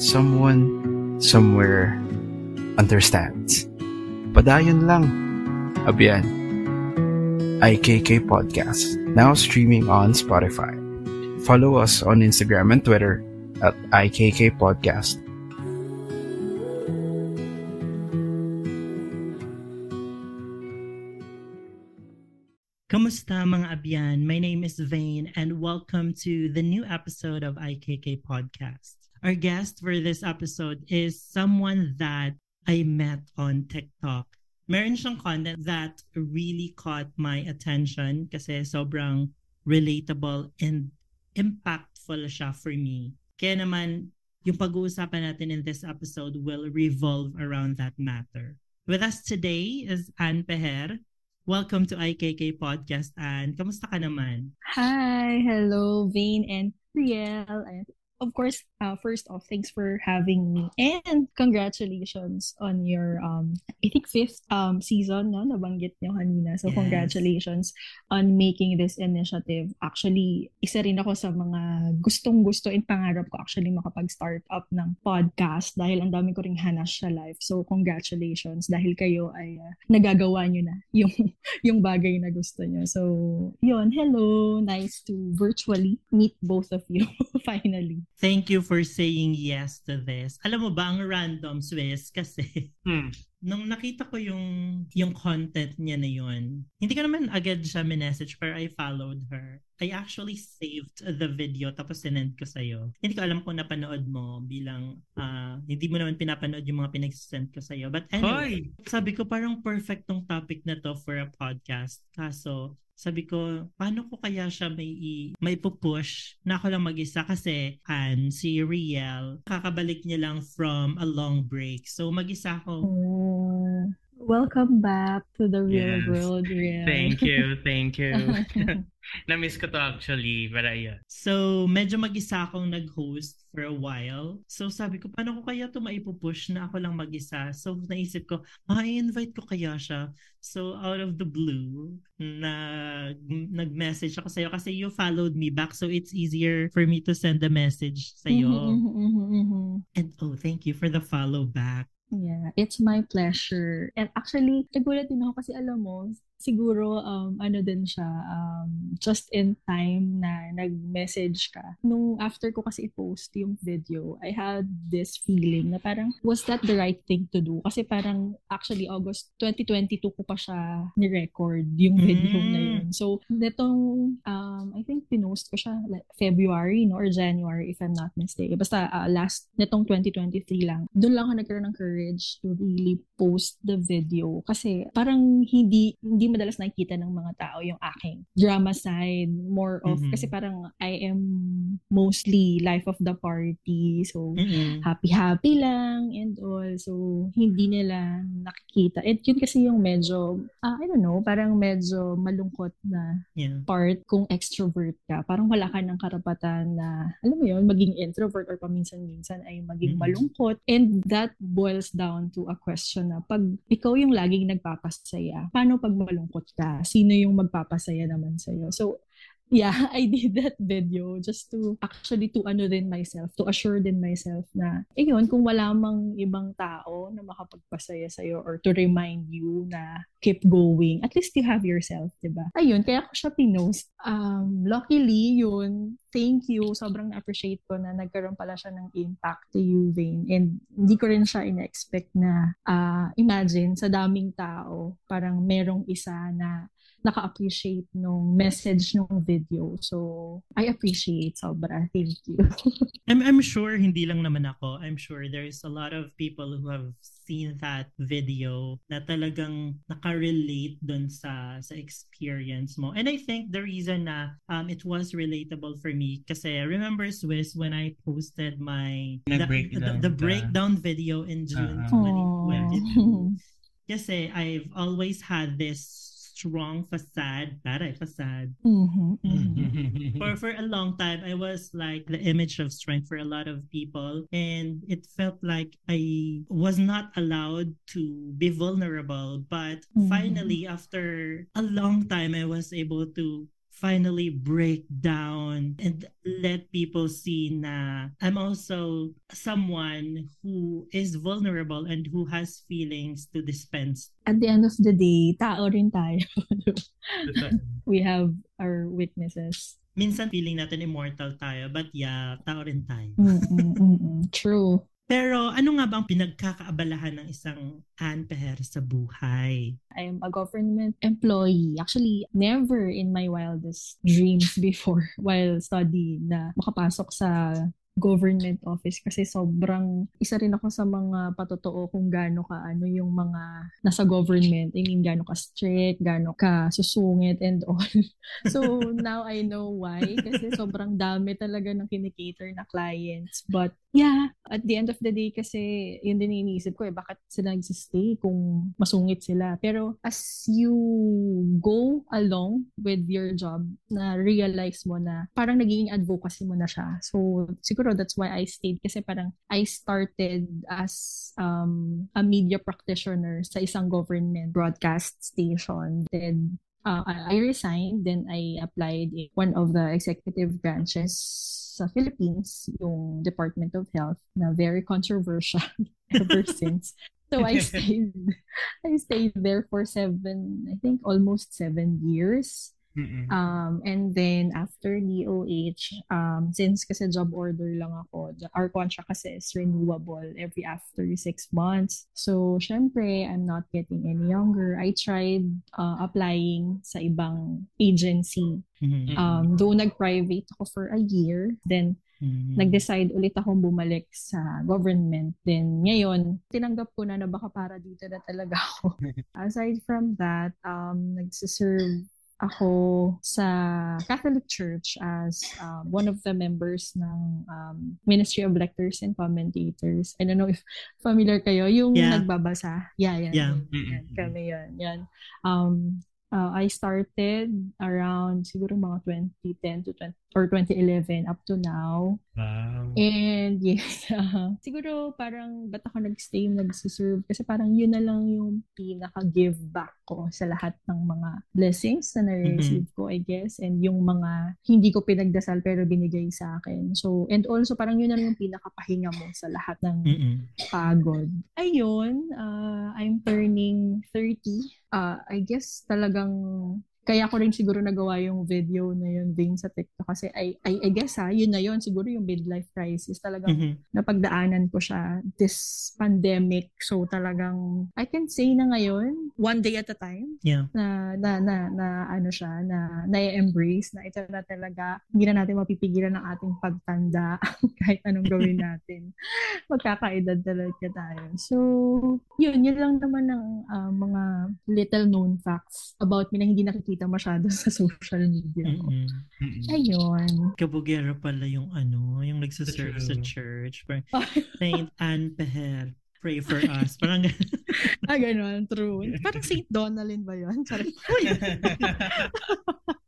Someone somewhere understands. Padayon lang. Abiyan. IKK Podcast, now streaming on Spotify. Follow us on Instagram and Twitter at IKK Podcast. Kamusta mga abyan? My name is Vane and welcome to the new episode of IKK Podcast. Our guest for this episode is someone that I met on TikTok. Meron siyang content that really caught my attention kasi sobrang relatable and impactful siya for me. Kaya naman, yung pag-uusapan natin in this episode will revolve around that matter. With us today is Anne Peher, Welcome to IKK Podcast, and kamusta ka naman? Hi, hello, Vane and Riel. Of course, uh, first off, thanks for having me and congratulations on your um I think fifth um season no nabanggit niyo kanina. So Yes. congratulations on making this initiative. Actually, isa rin ako sa mga gustong-gusto and pangarap ko actually makapag-start up ng podcast dahil ang dami ko ring hanas sa life. So congratulations dahil kayo ay uh, nagagawa niyo na yung yung bagay na gusto niyo. So, yun, hello. Nice to virtually meet both of you finally. Thank you for saying yes to this. Alam mo ba, ang random Swiss kasi Hmm. nung nakita ko yung yung content niya na yun, hindi ko naman agad siya message pero I followed her. I actually saved the video tapos sinend ko sa'yo. Hindi ko alam kung napanood mo bilang ah, hindi mo naman pinapanood yung mga pinagsend ko sa'yo. But anyway, sabi ko parang perfect tong topic na to for a podcast. Kaso, sabi ko, paano ko kaya siya may, may pupush na ako lang mag-isa kasi an si Riel, kakabalik niya lang from a long break. So mag-isa ako. Oh, welcome back to the real Yes. world, Riel. Thank you, thank you. Na-miss ko to actually, but ayun. So, medyo mag-isa akong nag-host for a while. So, sabi ko, paano ko kaya ito maipupush na ako lang mag-isa? So, naisip ko, ma-invite ko kaya siya. So, out of the blue, na nag-message ako sa'yo kasi you followed me back. So, it's easier for me to send a message sa'yo. Mhm, mhm, mhm, mhm. And oh, thank you for the follow back. Yeah, it's my pleasure. And actually, nagulat din ako kasi alam mo, siguro um ano din siya um just in time na nag-message ka. Nung after ko kasi i-post yung video, I had this feeling na parang was that the right thing to do? Kasi parang actually August 2022 ko pa siya ni-record yung video Mm. na yun. So, netong um I think pinost ko siya like February no or January if I'm not mistaken. Basta uh, last netong 2023 lang. Doon lang ako nagkaroon ng courage to really post the video kasi parang hindi hindi madalas nakikita ng mga tao yung aking drama side more of Mhm. kasi parang I am mostly life of the party so Mm-mm. happy-happy lang and all. So, hindi nila nakikita. And yun kasi yung medyo, ah, I don't know, parang medyo malungkot na Yeah. part kung extrovert ka. Parang wala ka ng karapatan na, alam mo yun, maging introvert or paminsan-minsan ay maging Mhm. malungkot. And that boils down to a question na pag ikaw yung laging nagpapasaya, paano pag malungkot ka? Sino yung magpapasaya naman sa'yo? So, yeah, I did that video just to actually to ano din myself, to assure din myself na, ayun, kung wala mang ibang tao na makapagpasaya sa'yo or to remind you na keep going, at least you have yourself, di ba? Ayun, kaya ko siya pinost. Um, luckily, yun, thank you. Sobrang na-appreciate ko na nagkaroon pala siya ng impact to you, Vane. And hindi ko rin siya ina-expect na, ah, imagine, sa daming tao, parang merong isa na naka-appreciate nung message nung video. So, I appreciate sobra. Thank you. I'm, I'm sure hindi lang naman ako. I'm sure there's a lot of people who have seen that video na talagang nakarelate dun sa sa experience mo. And I think the reason na um, it was relatable for me kasi remember Swiss when I posted my the, the, Nag-breakdown the ka. breakdown video in June Ah. 2022. Kasi I've always had this strong facade, taray facade, Mhm, mhm. for for a long time I was like the image of strength for a lot of people and it felt like I was not allowed to be vulnerable but Mhm. finally after a long time I was able to finally break down and let people see na I'm also someone who is vulnerable and who has feelings to dispense. At the end of the day, tao rin tayo. We have our weaknesses. Minsan feeling natin immortal tayo but yeah, tao rin tayo. Mm-mm, mm-mm. True. Pero ano nga ba ang pinagkakaabalahan ng isang Anne Peher sa buhay? I am a government employee. Actually, never in my wildest dreams before while studying na makapasok sa government office kasi sobrang isa rin ako sa mga patotoo kung gaano ka ano yung mga nasa government. I mean, gaano ka strict, gaano ka susungit and all. so, now I know why kasi sobrang dami talaga ng kinikater na clients. But, yeah, at the end of the day kasi yun din iniisip ko eh, bakit sila nagsistay kung masungit sila. Pero as you go along with your job, na realize mo na parang naging advocacy mo na siya. So, siguro that's why I stayed kasi parang I started as um, a media practitioner sa isang government broadcast station. Then, uh, I I resigned, then I applied in one of the executive branches sa Philippines, yung Department of Health, na very controversial ever since. So I stayed, I stayed there for seven, I think almost seven years. Mm-mm. Um, and then after DOH, um, since kasi job order lang ako, our contract kasi is renewable every after six months. So, syempre, I'm not getting any younger. I tried uh, applying sa ibang agency. Mhm. Um, though nag-private ako for a year, then Mhm. nag-decide ulit akong bumalik sa government. Then ngayon, tinanggap ko na na baka para dito na talaga ako. Aside from that, um, nagsiserve ako sa Catholic Church as um, one of the members ng um, Ministry of Lectors and Commentators. I don't know if familiar kayo, yung Yeah. nagbabasa. Yeah, yan. Yeah. yan. Kami yan. yan. Um, uh, I started around siguro mga 2010 to 20, or 2011 up to now. Wow. And yes, uh, siguro parang ba't ako nag-stay, nagsiserve? Kasi parang yun na lang yung pinaka-give back ko sa lahat ng mga blessings na na-receive ko, I guess. And yung mga hindi ko pinagdasal pero binigay sa akin. So, and also parang yun na lang yung pinaka-pahinga mo sa lahat ng Mm-mm. pagod. Ayun, uh, I'm turning 30. Uh, I guess talagang kaya ko rin siguro nagawa yung video na yun Vane sa TikTok. Kasi I, I, I guess ha, yun na yun. Siguro yung midlife crisis talagang Mhm. napagdaanan ko siya this pandemic. So talagang I can say na ngayon one day at a time Yeah. na na na, na ano siya na na-embrace na ito na talaga. Hindi na natin mapipigilan ng ating pagtanda kahit anong gawin natin. Magkakaedad talaga tayo. So yun yun lang naman ang ah, mga little known facts about me na hindi nakikita masyado sa social media ko. Mm-mm. Mm-mm. ayun Kabugero pala yung ano, yung nagsaserve sa church. Parang, Saint Anne Peher, pray for us. Parang ah ganun true parang Saint Donalyn ba yun Sorry.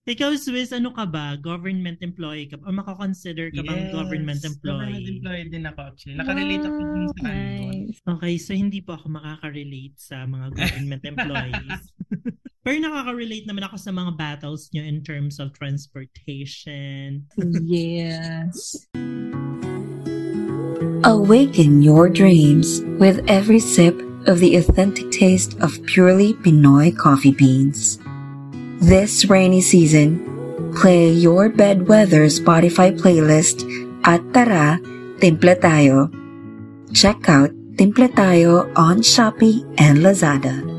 Ikaw, Swiss, ano ka ba? Government employee ka? O makakonsider ka bang government Government employee? employee din ako actually. Nakarelate ako dun sa ano. nice. Okay, so hindi po ako makaka-relate sa mga government employees. Pero nakaka-relate naman ako sa mga battles nyo in terms of transportation. yes Awaken your dreams with every sip of the authentic taste of purely Pinoy coffee beans. This rainy season, play your bedweather Spotify playlist at Tara Timple Tayo. Check out Timple Tayo on Shopee and Lazada.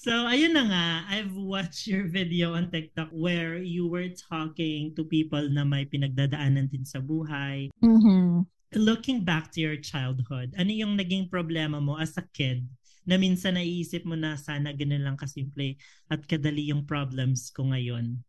So, ayun na nga. I've watched your video on TikTok where you were talking to people na may pinagdadaanan din sa buhay. Mhm. Looking back to your childhood, ano yung naging problema mo as a kid na minsan naiisip mo na sana ganun lang kasimple at kadali yung problems ko ngayon?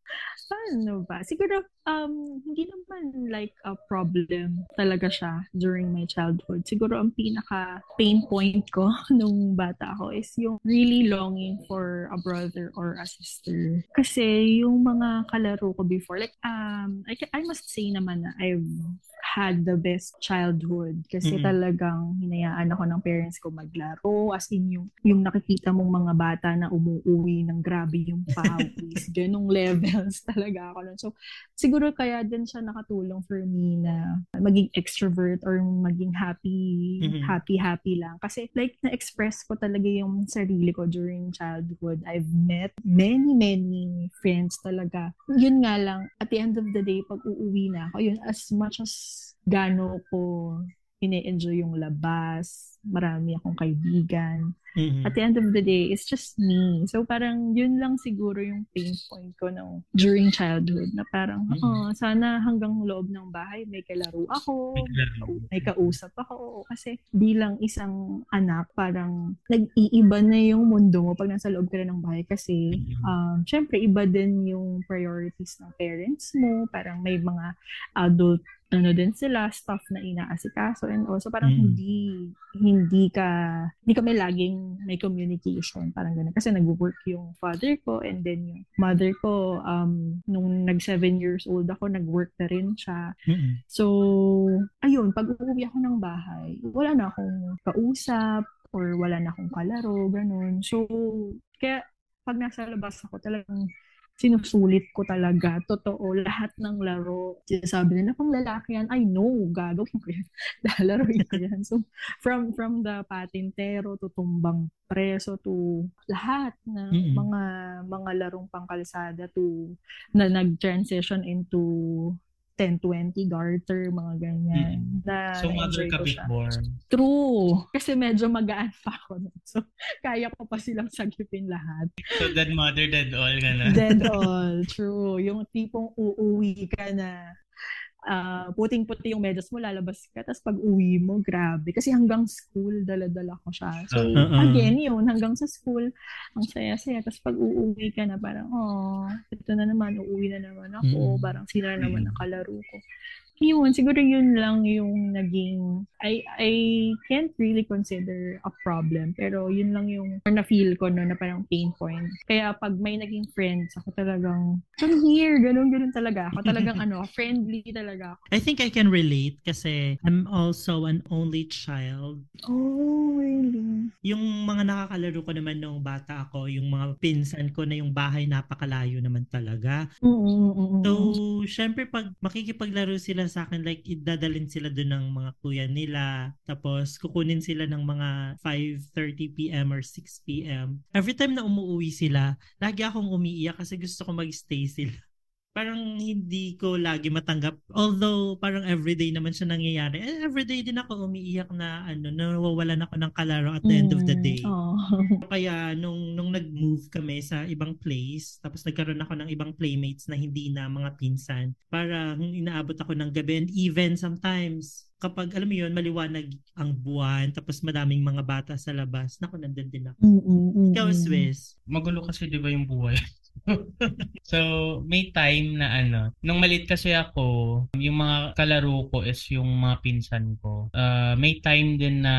Paano ba? Siguro, um, hindi naman like a problem talaga siya during my childhood. Siguro ang pinaka pain point ko nung bata ako is yung really longing for a brother or a sister. Kasi yung mga kalaro ko before, like, um, I, I must say naman na I've had the best childhood kasi Mhm. talagang hinayaan ako ng parents ko maglaro as in yung yung nakikita mong mga bata na umuuwi ng grabe yung pawis ganong levels talaga ako nun. so siguro kaya din siya nakatulong for me na maging extrovert or maging happy Mhm. happy happy lang kasi like na-express ko talaga yung sarili ko during childhood I've met many many friends talaga yun nga lang at the end of the day pag uuwi na ako yun as much as gano ko ine-enjoy yung labas. Marami akong kaibigan Mhm. at the end of the day, it's just me. So parang yun lang siguro yung pain point ko no, during childhood na parang, Mm. oh, sana hanggang loob ng bahay may kalaro ako, may kausap ako. Kasi bilang isang anak, parang nag-iiba na yung mundo mo pag nasa loob ka na ng bahay. Kasi, um, syempre, iba din yung priorities ng parents mo. Parang may mga adult ano din sila, stuff na inaasikaso and also parang Mm. hindi hindi ka hindi kami laging may communication parang ganun kasi nag-work yung father ko and then yung mother ko um nung nag 7 years old ako nag-work na rin siya Mhm. So, ayun, pag uuwi ako ng bahay, wala na akong kausap or wala na akong kalaro, ganun. So, kaya pag nasa labas ako, talagang sinusulit ko talaga. Totoo, lahat ng laro. Sinasabi nila, kung lalaki yan, I know, gagawin ko yan. Lalaroin ko yan. So, from from the patintero to tumbang preso to lahat na Mm-mm. mga mga larong pangkalsada to na nag-transition into 10-20 garter, mga ganyan. Na, So, mother ka siya. before. True. Kasi medyo magaan pa ako. nun. So, kaya ko pa silang sagipin lahat. So, dead mother, dead all ka na. Dead all. True. Yung tipong uuwi ka na ah, puting-puti yung medyas mo, lalabas ka, tapos pag uwi mo, grabe. Kasi hanggang school, dala-dala ko siya. So, Uh-uh. again, yun, hanggang sa school, ang saya-saya. Tapos pag uuwi ka na, parang, oh, ito na naman, uuwi na naman ako. Mm. Parang sila na naman ang kalaro ko. Yun, siguro yun lang yung naging, I, I can't really consider a problem, pero yun lang yung na-feel ko no, na parang pain point. Kaya pag may naging friends, ako talagang, come here, ganun, ganun talaga. Ako talagang ano, friendly talaga ako. I think I can relate kasi I'm also an only child. Oh, really? Yung mga nakakalaro ko naman nung bata ako, yung mga pinsan ko na yung bahay napakalayo naman talaga. Mm-mm-mm. So, syempre pag makikipaglaro sila sa akin, like idadalin sila doon ng mga kuya nila, tapos kukunin sila ng mga 5.30 p.m. or 6 p.m. Every time na umuwi sila, lagi akong umiiyak kasi gusto ko mag-stay sila. Parang hindi ko lagi matanggap. Although, parang everyday naman siya nangyayari. Eh, everyday din ako umiiyak na ano, nawawalan ako ng kalaro at the end of the Mm. day. Oh. Kaya nung nung nag-move kami sa ibang place, tapos nagkaroon ako ng ibang playmates na hindi na mga pinsan, para inaabot ako ng gabi and even sometimes kapag alam mo yun, maliwanag ang buwan, tapos madaming mga bata sa labas, naku, nandun din ako. Mm-mm-mm. Ikaw, Swiss. Magulo kasi 'di ba yung buhay. so, may time na ano, nung maliit kasi ako, yung mga kalaro ko is yung mga pinsan ko. Ah, may time din na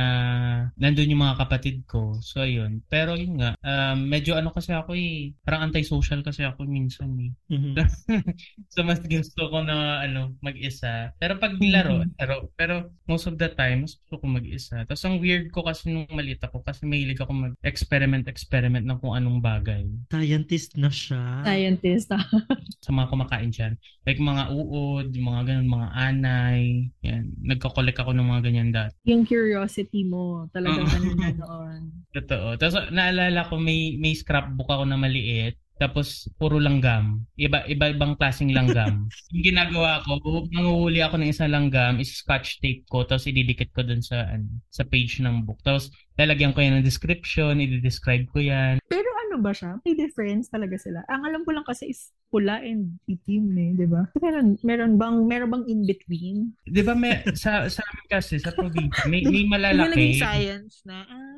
nandun yung mga kapatid ko. So, ayun. Pero yun nga, um, medyo ano kasi ako eh, parang antisocial kasi ako minsan eh. Mhm. so, mas gusto ko na ano, mag-isa. Pero pag laro, Mhm. pero, pero most of the time, mas gusto ko mag-isa. Tapos ang weird ko kasi nung maliit ako, kasi mahilig ako mag-experiment-experiment ng kung anong bagay. Scientist na siya. Scientist. ah. sa mga kumakain dyan. Like mga uod, yung mga ganun, mga anay. Yan. Nagko-collect ako ng mga ganyan dati. yung curiosity mo, talagang Oo. ano na noon. Totoo. Tapos naalala ko may may scrapbook ako na maliit Tapos, puro langgam. Iba, iba-ibang klaseng langgam. yung ginagawa ko, manguhuli ako ng isang langgam, is-scotch tape ko, tapos ididikit ko dun sa, ano, sa page ng book. Tapos, lalagyan ko yan ng description, i-describe ko yan. Pero ano ba siya? May difference talaga sila. Ang alam ko lang kasi is pula and itim eh, di ba? Meron, meron bang, meron bang in between? Di ba, may, sa, sa amin kasi, sa probinsya, may, may malalaki. science na, ah,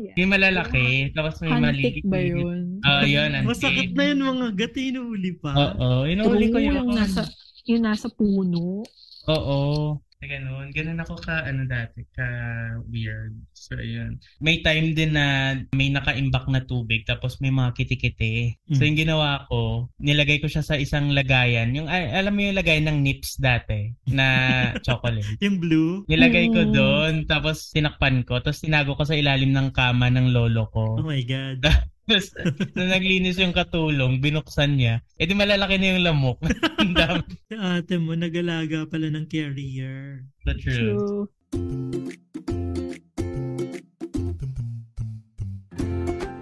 yeah. May malalaki, tapos may maliit. ba yun? Ah, yun, antik. Masakit na yun mga gati, inuuli pa. Oo, inuuli ko yun. yung nasa, yung nasa puno. Oo. Ganun. Ganun ako ka, ano dati, ka weird. So, ayun. May time din na may naka-imbak na tubig tapos may mga kitikiti. So, Mm. yung ginawa ko, nilagay ko siya sa isang lagayan. Yung, ay, alam mo yung lagayan ng nips dati na chocolate. Yung blue. Nilagay ko Mm. doon, tapos tinakpan ko, tapos tinago ko sa ilalim ng kama ng lolo ko. Oh my God. Tapos, nung naglinis yung katulong, binuksan niya. Eh di malalaki na yung lamok. Ang ate mo, nagalaga pala ng carrier. The truth. True.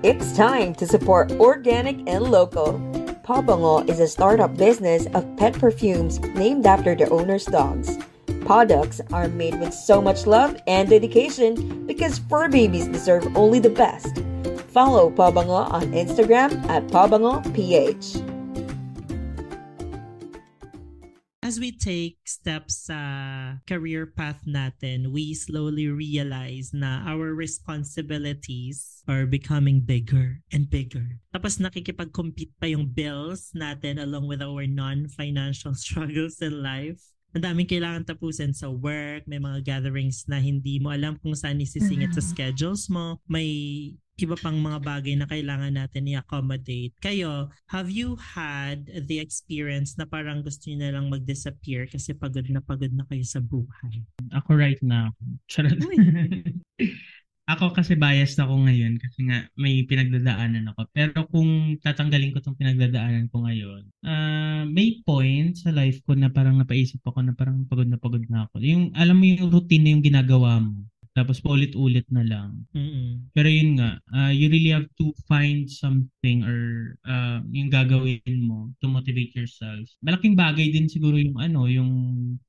It's time to support organic and local. Pabango is a startup business of pet perfumes named after their owner's dogs. Products are made with so much love and dedication because fur babies deserve only the best. Follow Pabango on Instagram at PabangoPH. As we take steps sa career path natin, we slowly realize na our responsibilities are becoming bigger and bigger. Tapos nakikipag-compete pa yung bills natin along with our non-financial struggles in life. Ang daming kailangan tapusin sa work, may mga gatherings na hindi mo alam kung saan isisingit sa schedules mo, may iba pang mga bagay na kailangan natin i-accommodate. Kayo, have you had the experience na parang gusto niyo na lang mag-disappear kasi pagod na pagod na kayo sa buhay? Ako right now. Charot. ako kasi biased ako ngayon kasi nga may pinagdadaanan ako. Pero kung tatanggalin ko tong pinagdadaanan ko ngayon, ah may point sa life ko na parang napaisip ako na parang pagod na pagod na ako. Yung, alam mo yung routine na yung ginagawa mo. Tapos paulit-ulit na lang. Mm-mm. Pero yun nga, uh, you really have to find something or uh, yung gagawin mo to motivate yourself. Malaking bagay din siguro yung ano, yung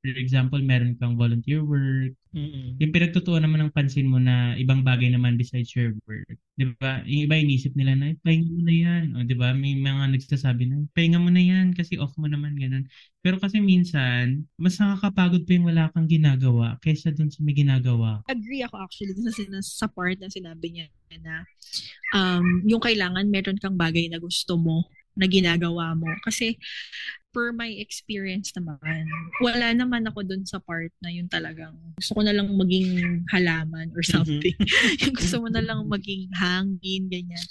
for example, meron kang volunteer work, Mm-mm. yung pinagtutuan naman ng pansin mo na ibang bagay naman besides your work. 'Di ba? Yung iba inisip nila na, pahinga mo na yan. O, 'di ba? May mga nagsasabi na, pahinga mo na yan kasi off mo naman ganun. Pero kasi minsan, mas nakakapagod pa yung wala kang ginagawa kaysa dun sa may ginagawa. agree ako actually dun sa, sinas- sa part na sinabi niya na um, yung kailangan meron kang bagay na gusto mo na ginagawa mo. Kasi per my experience naman, wala naman ako dun sa part na yun talagang gusto ko na lang maging halaman or something. yung gusto mo na lang maging hangin, ganyan.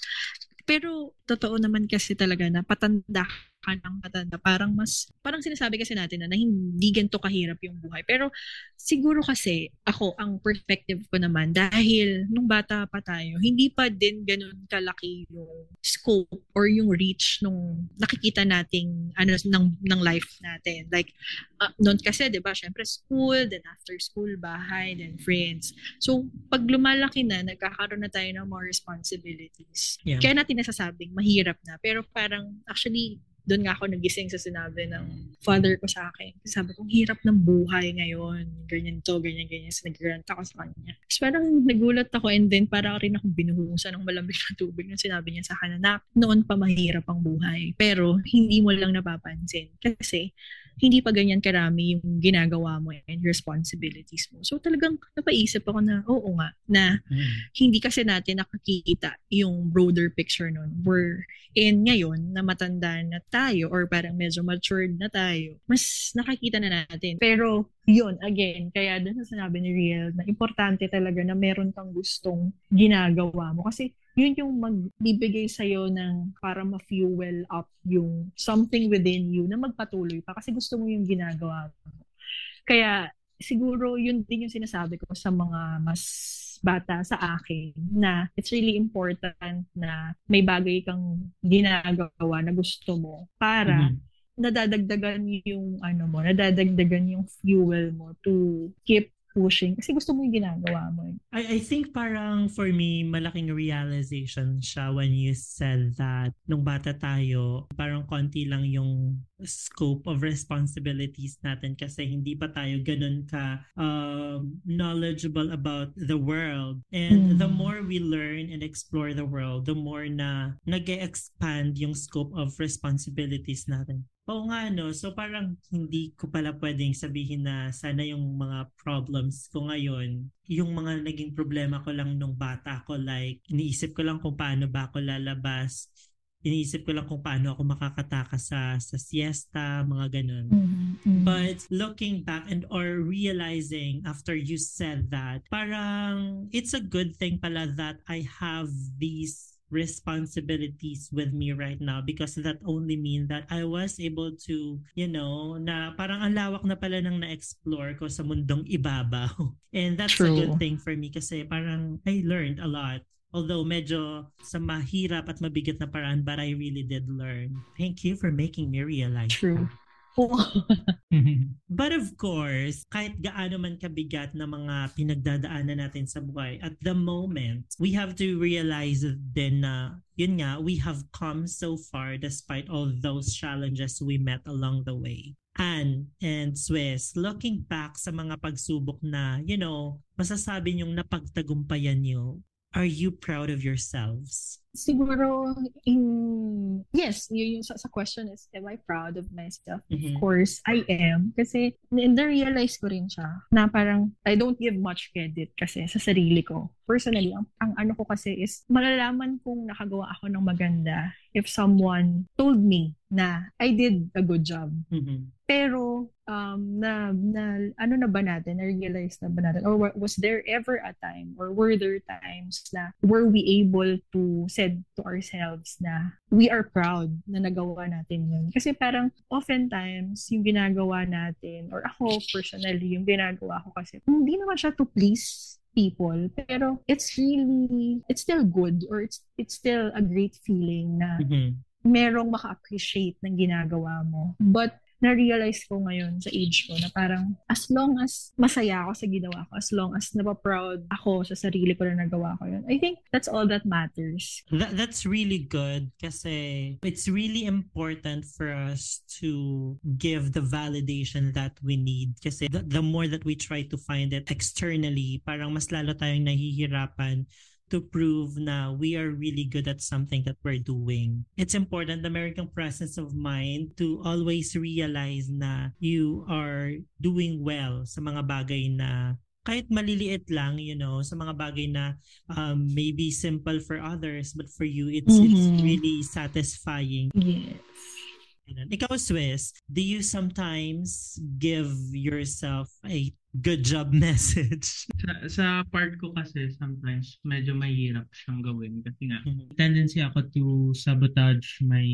Pero totoo naman kasi talaga na patanda ka ng patanda. Parang mas, parang sinasabi kasi natin na, na hindi ganito kahirap yung buhay. Pero siguro kasi ako, ang perspective ko naman, dahil nung bata pa tayo, hindi pa din ganun kalaki yung scope or yung reach nung nakikita nating ano ng ng life natin. Like uh, noon kasi 'di ba, syempre school, then after school bahay, then friends. So pag lumalaki na, nagkakaroon na tayo ng more responsibilities. Yeah. Kaya natin nasasabing mahirap na, pero parang actually doon nga ako nagising sa sinabi ng father ko sa akin. Sabi ko, "Ang hirap ng buhay ngayon. Ganyan to, ganyan, ganyan. So, nag-rant ako sa kanya. Tapos parang nagulat ako and then parang rin ako binuhusan ng malamig na tubig nung sinabi niya sa akin na noon pa mahirap ang buhay. Pero hindi mo lang napapansin. Kasi hindi pa ganyan karami yung ginagawa mo and responsibilities mo. So talagang napaisip ako na, oo nga, na Mm. hindi kasi natin nakakita yung broader picture nun. We're in ngayon na matanda na tayo or parang medyo matured na tayo, mas nakakita na natin. Pero yun, again, kaya dun sa sinabi ni Riel na importante talaga na meron kang gustong ginagawa mo. Kasi yun yung magbibigay sa'yo ng para ma-fuel up yung something within you na magpatuloy pa kasi gusto mo yung ginagawa mo. Kaya siguro yun din yung sinasabi ko sa mga mas bata sa akin na it's really important na may bagay kang ginagawa na gusto mo para Mhm. nadadagdagan yung ano mo, nadadagdagan yung fuel mo to keep pushing kasi gusto mo yung ginagawa mo. eh. I, I think parang for me, malaking realization siya when you said that nung bata tayo, parang konti lang yung scope of responsibilities natin kasi hindi pa tayo ganun ka um, knowledgeable about the world. And Mm. the more we learn and explore the world, the more na nag expand yung scope of responsibilities natin. Oo nga, no? So parang hindi ko pala pwedeng sabihin na sana yung mga problems ko ngayon, yung mga naging problema ko lang nung bata ko, like iniisip ko lang kung paano ba ako lalabas, iniisip ko lang kung paano ako makakatakas sa, sa siesta, mga ganun. Mhm. But looking back and or realizing after you said that, parang it's a good thing pala that I have these responsibilities with me right now because that only mean that I was able to, you know, na parang ang lawak na pala nang na-explore ko sa mundong ibabaw. And that's a True. good thing for me kasi parang I learned a lot. Although medyo sa mahirap at mabigat na paraan, but I really did learn. Thank you for making me realize. True. But of course, kahit gaano man kabigat na mga pinagdadaanan natin sa buhay, at the moment, we have to realize din na, yun nga, we have come so far despite all those challenges we met along the way. Anne and Swiss, looking back sa mga pagsubok na, you know, masasabi niyong napagtagumpayan niyo, are you proud of yourselves? Siguro, in, yes, yun yung sa, sa question is, am I proud of myself? Mhm. Of course, I am. Kasi, na-realize ko rin siya na parang, I don't give much credit kasi sa sarili ko. Personally, ang, ang ano ko kasi is, malalaman kung nakagawa ako ng maganda if someone told me na I did a good job. Mhm. Pero, um, na, na, ano na ba natin, na-realize na ba natin, or wa- was there ever a time, or were there times na, were we able to said to ourselves na, we are proud na nagawa natin yun. Kasi parang, oftentimes, yung ginagawa natin, or ako personally, yung ginagawa ko kasi, hindi naman siya to please people, pero it's really, it's still good, or it's, it's still a great feeling na, Mhm. merong maka-appreciate ng ginagawa mo. But na-realize ko ngayon sa age ko na parang as long as masaya ako sa ginawa ko, as long as napaproud ako sa sarili ko na nagawa ko yun, I think that's all that matters. That, that's really good kasi it's really important for us to give the validation that we need kasi the, the more that we try to find it externally, parang mas lalo tayong nahihirapan to prove na we are really good at something that we're doing. It's important the American presence of mind to always realize na you are doing well sa mga bagay na kahit maliliit lang, you know, sa mga bagay na um, maybe simple for others, but for you, it's it's Mhm. really satisfying. Yes. Ganun. Ikaw, Swiss, do you sometimes give yourself a good job message? Sa, sa part ko kasi sometimes medyo mahirap siyang gawin kasi nga Mhm. tendency ako to sabotage my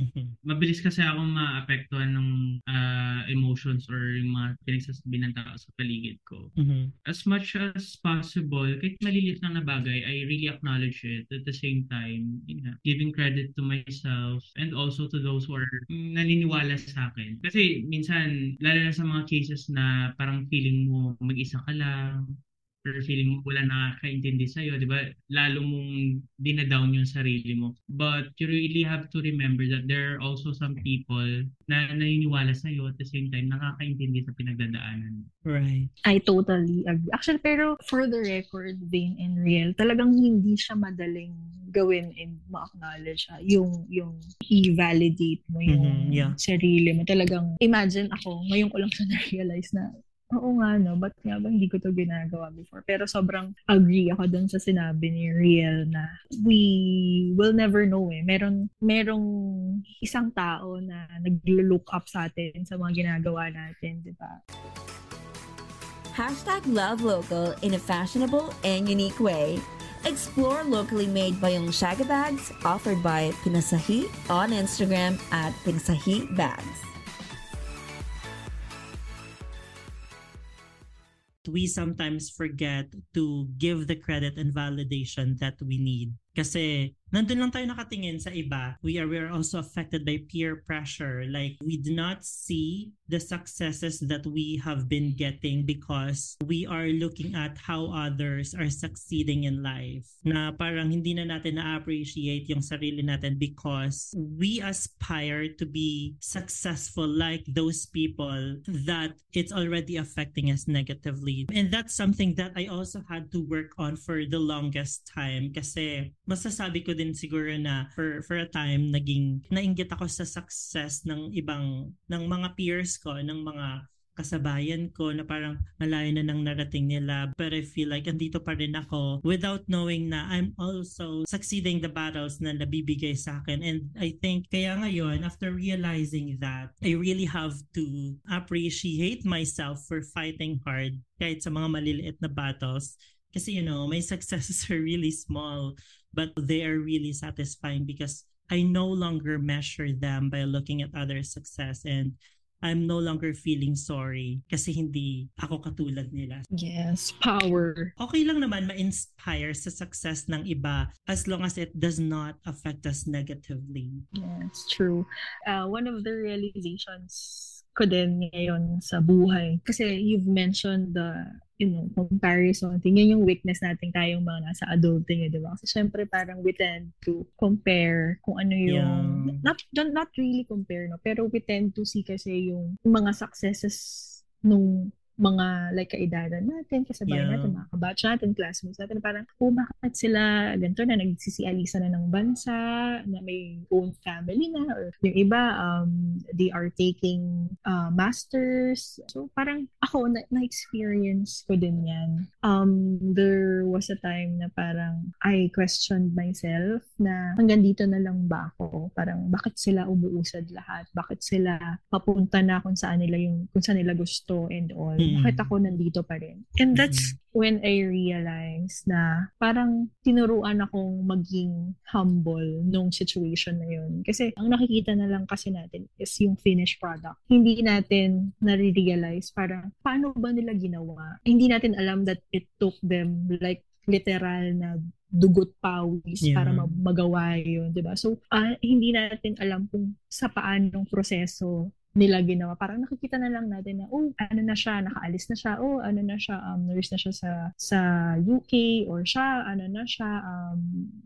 Mhm. mabilis kasi ako maapektuhan ng ah, emotions or yung mga pinagsasabi ng tao sa paligid ko. Mhm. As much as possible, kahit maliliit lang na bagay, I really acknowledge it. At the same time, yun nga, giving credit to myself and also to those who are mm, naniniwala sa akin. Kasi minsan, lalo na sa mga cases na parang feeling mo mag-isa ka lang, or feeling mo wala nakakaintindi sa'yo, di ba? Lalo mong dinadown yung sarili mo. But you really have to remember that there are also some people na naniniwala sa'yo at the same time nakakaintindi sa pinagdadaanan mo. Right. I totally agree. Actually, pero for the record, Vain and Real, talagang hindi siya madaling gawin and ma-acknowledge siya. Yung, yung i-validate mo yung Mhm, yeah. sarili mo. Talagang, imagine ako, ngayon ko lang siya na-realize na, oo nga no, ba't nga ba hindi ko to ginagawa before? Pero sobrang agree ako dun sa sinabi ni Real na we will never know eh. Meron, merong isang tao na nag-look up sa atin sa mga ginagawa natin, di ba? Hashtag love local in a fashionable and unique way. Explore locally made Bayong Shaga bags offered by Pinasahi on Instagram at Pinasahi Bags. We sometimes forget to give the credit and validation that we need. Kasi nandun lang tayo nakatingin sa iba. We are, we are also affected by peer pressure. Like, we do not see the successes that we have been getting because we are looking at how others are succeeding in life. Na parang hindi na natin na-appreciate yung sarili natin because we aspire to be successful like those people that it's already affecting us negatively. And that's something that I also had to work on for the longest time kasi masasabi ko din siguro na for, for a time naging nainggit ako sa success ng ibang ng mga peers ko, ng mga kasabayan ko na parang malayo na nang narating nila. But I feel like andito pa rin ako without knowing na I'm also succeeding the battles na nabibigay sa akin. And I think kaya ngayon after realizing that I really have to appreciate myself for fighting hard kahit sa mga maliliit na battles. Kasi you know my successes are really small but they are really satisfying because I no longer measure them by looking at other success and I'm no longer feeling sorry kasi hindi ako katulad nila. Yes, power. Okay lang naman ma-inspire sa success ng iba as long as it does not affect us negatively. Yes, true. Uh, one of the realizations ko din ngayon sa buhay. Kasi you've mentioned the you know, comparison. Tingnan yung weakness natin tayong mga nasa adulting, eh, di ba? Kasi syempre parang we tend to compare kung ano yung, Yeah. not, not, not really compare, no? Pero we tend to see kasi yung mga successes nung mga like kaedadan natin, kasabayan Yeah. natin, mga kabatch natin, classmates natin, parang, oh, bakit sila ganito na, nagsisialisa na ng bansa, na may own family na, or yung iba, um, they are taking uh, masters. So, parang ako, na- na-experience ko din yan. Um, there was a time na parang I questioned myself na hanggang dito na lang ba ako? Parang bakit sila umuusad lahat? Bakit sila papunta na kung saan nila yung kung saan nila gusto and all? Mm. Bakit ako nandito pa rin? And that's when I realized na parang tinuruan akong maging humble nung situation na yun. Kasi ang nakikita na lang kasi natin is yung finished product. Hindi natin na-realize parang paano ba nila ginawa. Hindi natin alam that it took them like literal na dugot pawis Yeah. para ma- magawa yun, di ba? So, ah, hindi natin alam kung sa paanong proseso nila ginawa. Parang nakikita na lang natin na, oh, ano na siya, nakaalis na siya, oh, ano na siya, um, nurse na siya sa, sa UK, or siya, ano na siya, um,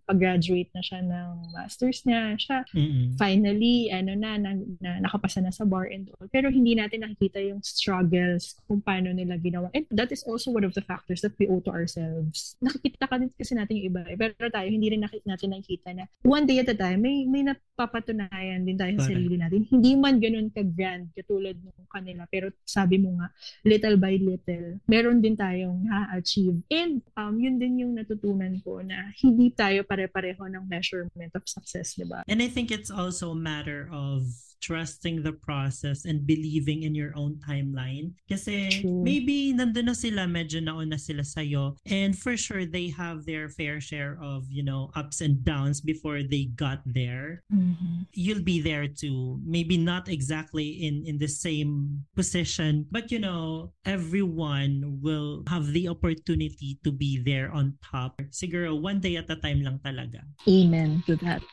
pag-graduate na siya ng master's niya, siya, Mm-mm. finally, ano na, na, na nakapasa na sa bar and all. Pero hindi natin nakikita yung struggles kung paano nila ginawa. And that is also one of the factors that we owe to ourselves. Nakikita ka din kasi natin yung iba. eh. Pero tayo, hindi rin natin nakikita na one day at a time, may, may napapatunayan din tayo sa sarili natin. Hindi man ganun ka-grand katulad nung kanila. Pero sabi mo nga, little by little, meron din tayong na-achieve. And um, yun din yung natutunan ko na hindi tayo pare-pareho ng measurement of success, di ba? And I think it's also a matter of trusting the process and believing in your own timeline. Kasi True. maybe nandun na sila, medyo nauna sila sa'yo. And for sure, they have their fair share of, you know, ups and downs before they got there. Mm-hmm. You'll be there too. Maybe not exactly in, in the same position, but you know, everyone will have the opportunity to be there on top. Siguro, one day at a time lang talaga. Amen to that.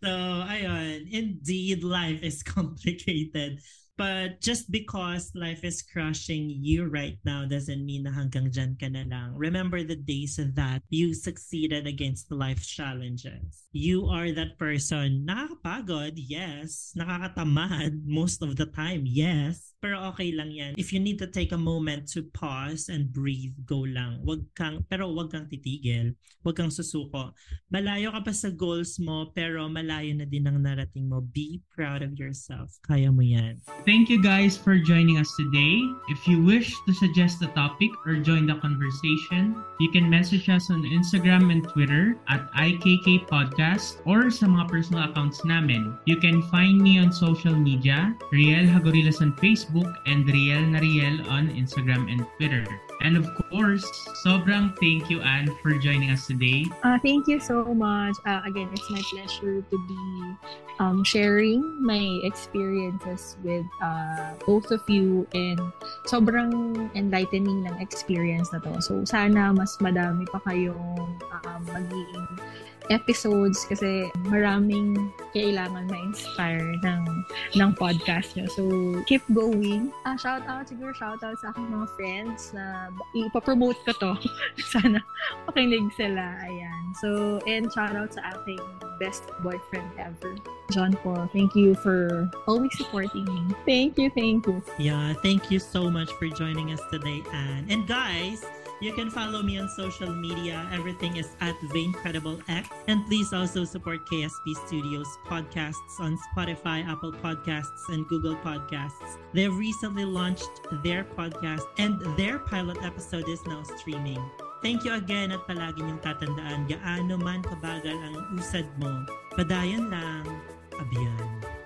So, ayun, indeed, life is complicated. But just because life is crushing you right now doesn't mean na hanggang dyan ka na lang. Remember the days that you succeeded against life challenges. You are that person. Nakakapagod, yes. Nakakatamad most of the time, yes. Pero okay lang yan. If you need to take a moment to pause and breathe, go lang. Wag kang, pero wag kang titigil. Wag kang susuko. Malayo ka pa sa goals mo, pero malayo na din ang narating mo. Be proud of yourself. Kaya mo yan. Thank you guys for joining us today. If you wish to suggest a topic or join the conversation, you can message us on Instagram and Twitter at IKK Podcast or sa mga personal accounts namin. You can find me on social media, Riel Hagorilas on Facebook and Riel Nariel on Instagram and Twitter. And of course, course, sobrang thank you, Anne, for joining us today. Uh, thank you so much. Uh, again, it's my pleasure to be um, sharing my experiences with uh, both of you and sobrang enlightening ng experience na to. So, sana mas madami pa kayong um, magiging episodes kasi maraming kailangan ma-inspire ng, ng podcast nyo. So, keep going. Ah, shout out, siguro shout out sa aking mga friends na ipapromote ko to. Sana makinig sila. Ayan. So, and shout out sa aking best boyfriend ever, John Paul. Thank you for always supporting me. Thank you, thank you. Yeah, thank you so much for joining us today, Anne. And guys, you can follow me on social media. Everything is at VaincredibleX. And please also support KSP Studios podcasts on Spotify, Apple Podcasts, and Google Podcasts. They've recently launched their podcast and their pilot episode is now streaming. Thank you again at palagi niyong tatandaan gaano man kabagal ang usad mo. Padayon lang, abiyan.